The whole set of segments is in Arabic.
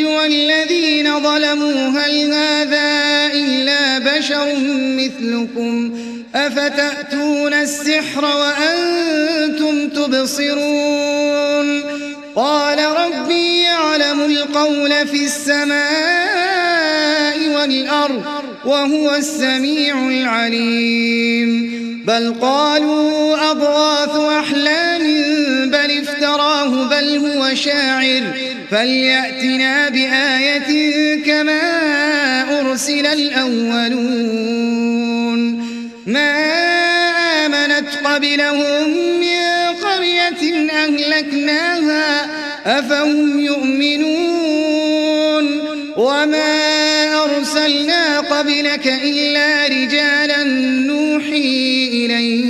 النجوى الذين ظلموا هل هذا إلا بشر مثلكم؟ أفتأتون السحر وأنتم تبصرون؟ قال ربي يعلم القول في السماء والأرض وهو السميع العليم. بل قالوا أضغاث أحلام بل افتراه بل هو شاعر. فليأتنا بآية كما أرسل الأولون. ما آمنت قبلهم من قرية أهلكناها أفهم يؤمنون؟ وما أرسلنا قبلك إلا رجالا نوحي إليهم.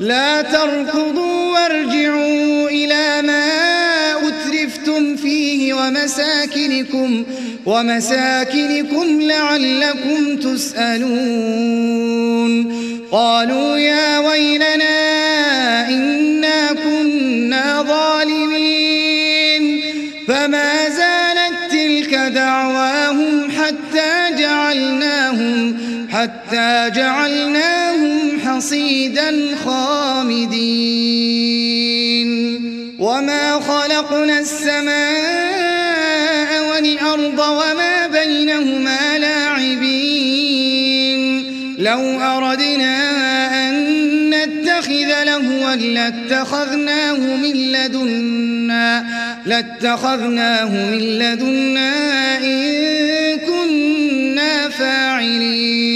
لا تركضوا وارجعوا إلى ما أترفتم فيه ومساكنكم ومساكنكم لعلكم تسألون. قالوا يا ويلنا إنا كنا ظالمين. فما زالت تلك دعواهم حتى جعلناهم حتى جعلناهم حصيدا خامدين وما خلقنا السماء والأرض وما بينهما لاعبين. لو أردنا أن نتخذ لهوا لاتخذناه من لدنا لاتخذناه من لدنا إن كنا فاعلين.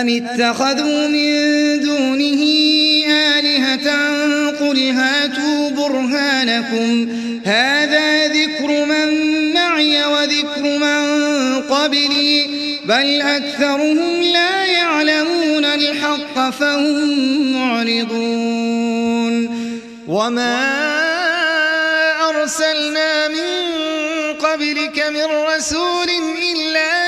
أم اتخذوا من دونه آلهة قل هاتوا برهانكم هذا ذكر من معي وذكر من قبلي بل أكثرهم لا يعلمون الحق فهم معرضون وما أرسلنا من قبلك من رسول إلا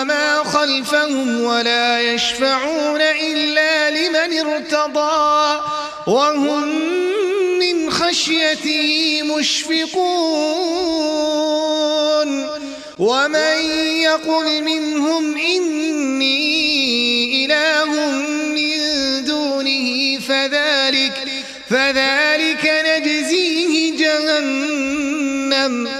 وما خلفهم ولا يشفعون إلا لمن ارتضى وهم من خشيته مشفقون ومن يقل منهم إني إله من دونه فذلك فذلك نجزيه جهنم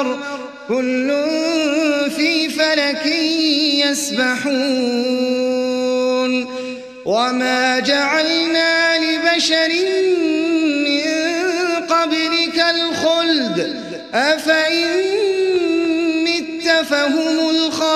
والقمر كل في فلك يسبحون. وما جعلنا لبشر من قبلك الخلد أفإن مت فهم الخالدون.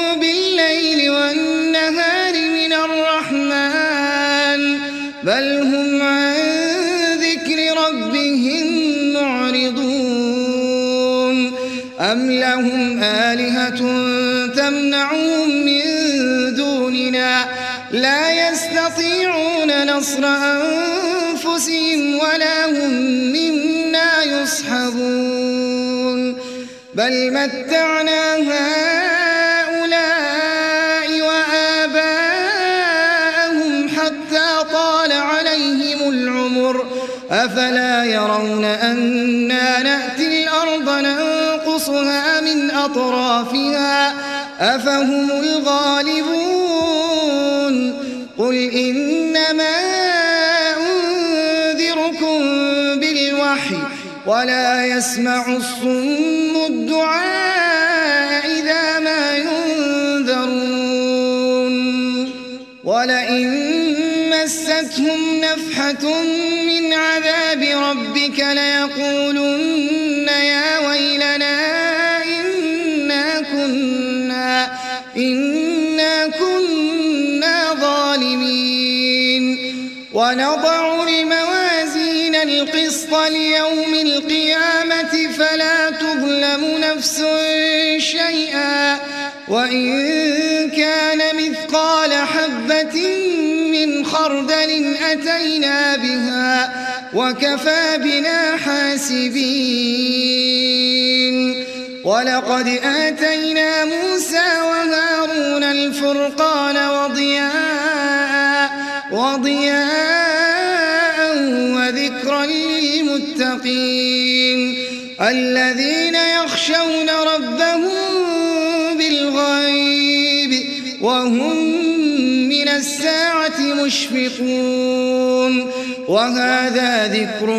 بالليل والنهار من الرحمن. بل هم عن ذكر ربهم معرضون. أم لهم آلهة تمنعهم من دوننا؟ لا يستطيعون نصر أنفسهم ولا هم منا يصحبون. بل متعنا هؤلاء أفلا يرون أنا نأتي الأرض ننقصها من أطرافها أفهم الغالبون قل إنما أنذركم بالوحي ولا يسمع الصم الدعاء إذا ما ينذرون ولئن مستهم نفحة من عذاب ربك ليقولن يا ويلنا إنا كنا إنا كنا ظالمين. ونضع الموازين القسط ليوم القيامة فلا تظلم نفس شيئا. وإن كان مثقال حبة من خردل أتينا بها وكفى بنا حاسبين. ولقد آتينا موسى وهارون الفرقان وضياء وضياء وذكرا للمتقين. الذين يخشون ربهم بالغيب وهم مشفقون وهذا ذكر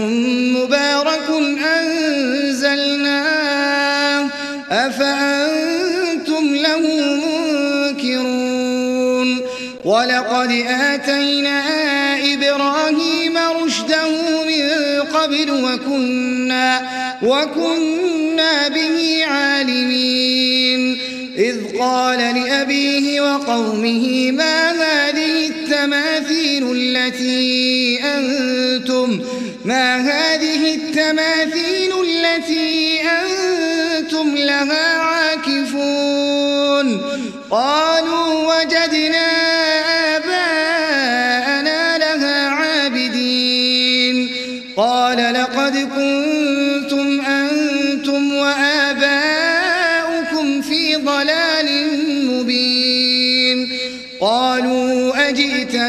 مبارك أنزلناه. أفأنتم له منكرون. ولقد آتينا إبراهيم رشده من قبل وكنا وكنا به عالمين. إذ قال لأبيه وقومه ما هذه التماثيل التي أنتم ما هذه التماثيل التي أنتم لها عاكفون؟ قالوا وجدنا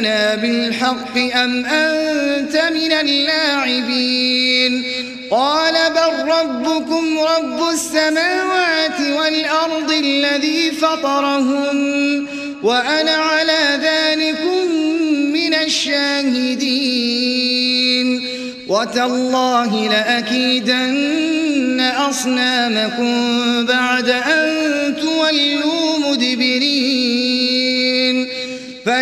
أجئتنا بالحق أم أنت من اللاعبين؟ قال بل ربكم رب السماوات والأرض الذي فطرهن وأنا على ذلكم من الشاهدين. وتالله لأكيدن أصنامكم بعد أن تولوا مدبرين.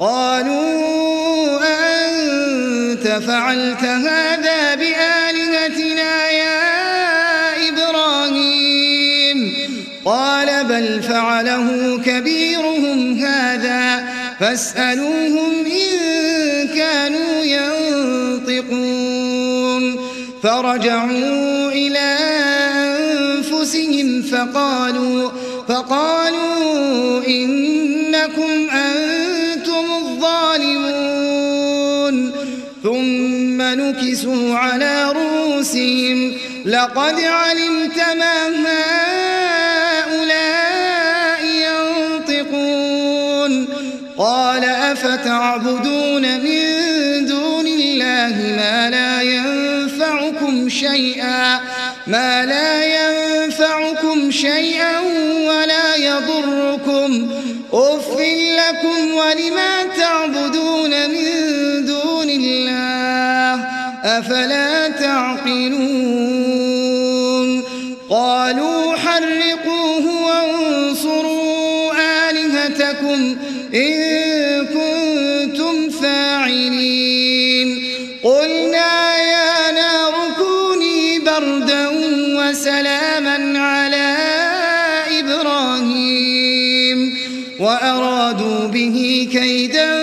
قالوا أنت فعلت هذا بآلهتنا يا إبراهيم؟ قال بل فعله كبيرهم هذا فاسألوهم إن كانوا ينطقون. فرجعوا إلى أنفسهم فقالوا فقالوا إنكم نكسوا على رؤوسهم. لقد علمت ما هؤلاء ينطقون. قال أفتعبدون من دون الله ما لا ينفعكم شيئا ما لا ينفعكم شيئا ولا يضركم. أف لكم ولما تعبدون من أفلا تعقلون قالوا حرقوه وانصروا آلهتكم إن كنتم فاعلين. قلنا يا نار كوني بردا وسلاما على إبراهيم. وأرادوا به كيدا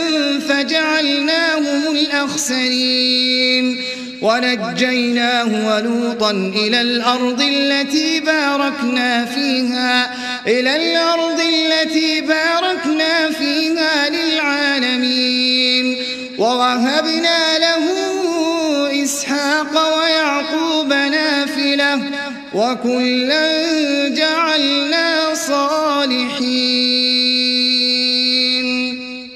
فجعلناهم الأخسرين. ونجيناه ولوطا إلى الأرض التي باركنا فيها إلى الأرض التي باركنا فيها للعالمين. ووهبنا له إسحاق ويعقوب نافلة وكلا جعلنا صالحين.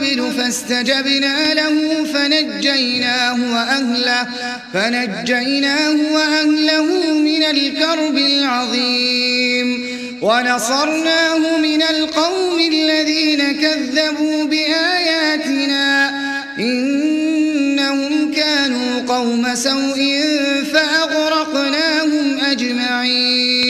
قبل فاستجبنا له فنجيناه وأهله, فنجيناه وأهله من الكرب العظيم ونصرناه من القوم الذين كذبوا بآياتنا إنهم كانوا قوم سوء فأغرقناهم أجمعين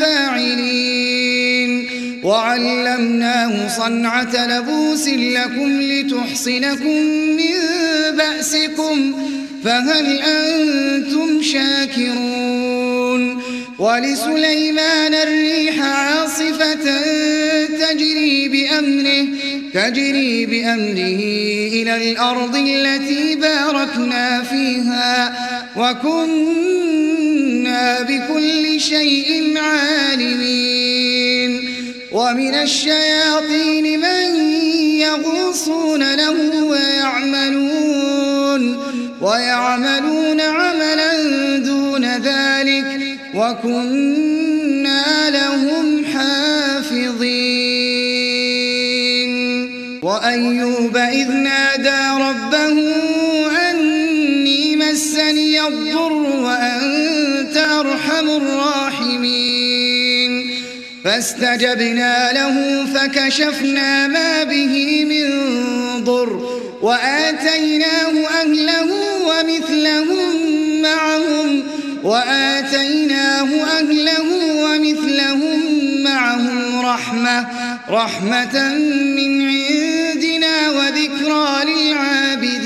فاعلين. وعلمناه صنعة لبوس لكم لتحصنكم من بأسكم فهل أنتم شاكرون؟ ولسليمان الريح عاصفة تجري بأمره تجري بأمره إلى الأرض التي باركنا فيها وكنا بكل شيء عالمين. ومن الشياطين من يغوصون له ويعملون ويعملون عملا دون ذلك وكنا لهم حافظين. وأيوب إذ نادى ربه أني مسني الضر وأنت أرحم الراحمين. فاستجبنا له فكشفنا ما به من ضر وآتيناه أهله ومثلهم معهم وآتيناه أهله ومثلهم معهم رحمة رحمة من عندنا وذكرى للعابدين.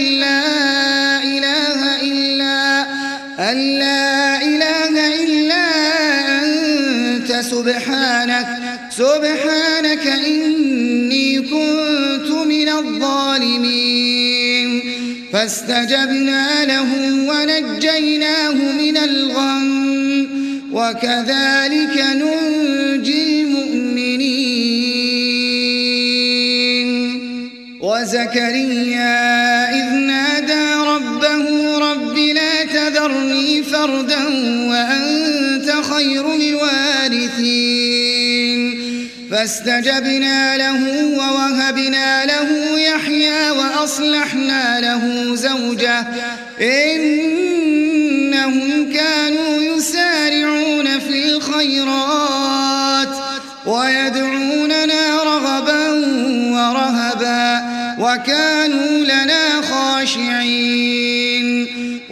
أن لا إله إلا أن لا إله إلا أنت سبحانك سبحانك إني كنت من الظالمين. فاستجبنا له ونجيناه من الغم وكذلك ننجي المؤمنين. وزكريا فردا وأنت خير الوارثين. فاستجبنا له ووهبنا له يحيى وأصلحنا له زوجه. إنهم كانوا يسارعون في الخيرات ويدعوننا رغبا ورهبا. وكانوا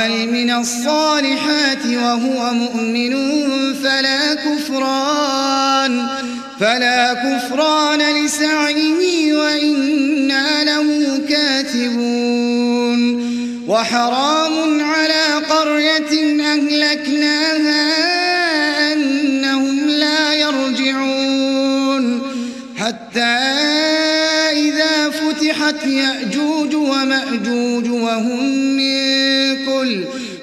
يعمل من الصالحات وهو مؤمن فلا كفران فلا كفران لسعيه وإنا له كاتبون. وحرام على قرية أهلكناها أنهم لا يرجعون. حتى إذا فتحت يأجوج ومأجوج وهم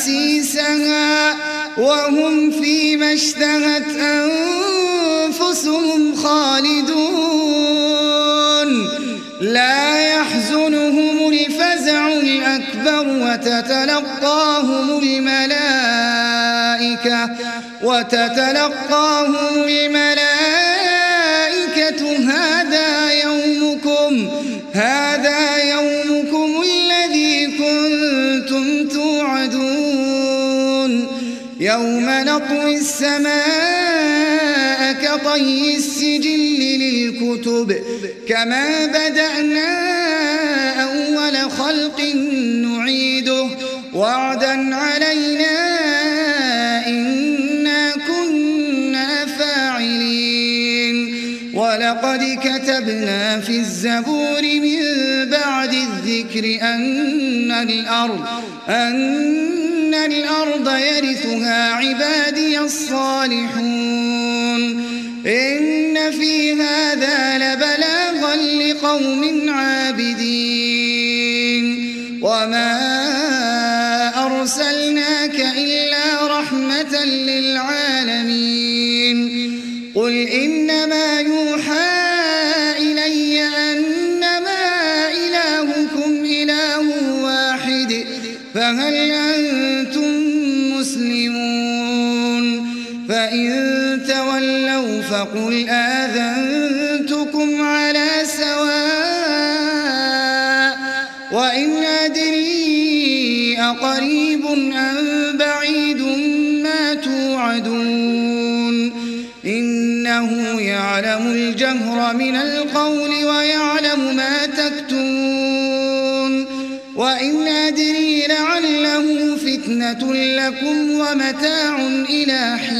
حسيسها وهم فيما اشتهت أنفسهم خالدون. لا يحزنهم الفزع الأكبر وتتلقاهم الملائكة وتتلقاهم الملائكة نطوي السماء كطي السجل للكتب كما بدأنا أول خلق نعيده وعدا علينا إنا كنا فاعلين. ولقد كتبنا في الزبور من بعد الذكر أن الأرض أن الأرض يرثها عبادي الصالحون. إن في هذا لبلاغا لقوم عابدين. وما فإن تولوا فقل آذنتكم على سواء وإن أدري أقريب أم بعيد ما توعدون إنه يعلم الجهر من القول ويعلم ما تكتمون وإن أدري لعله فتنة لكم ومتاع إلى حين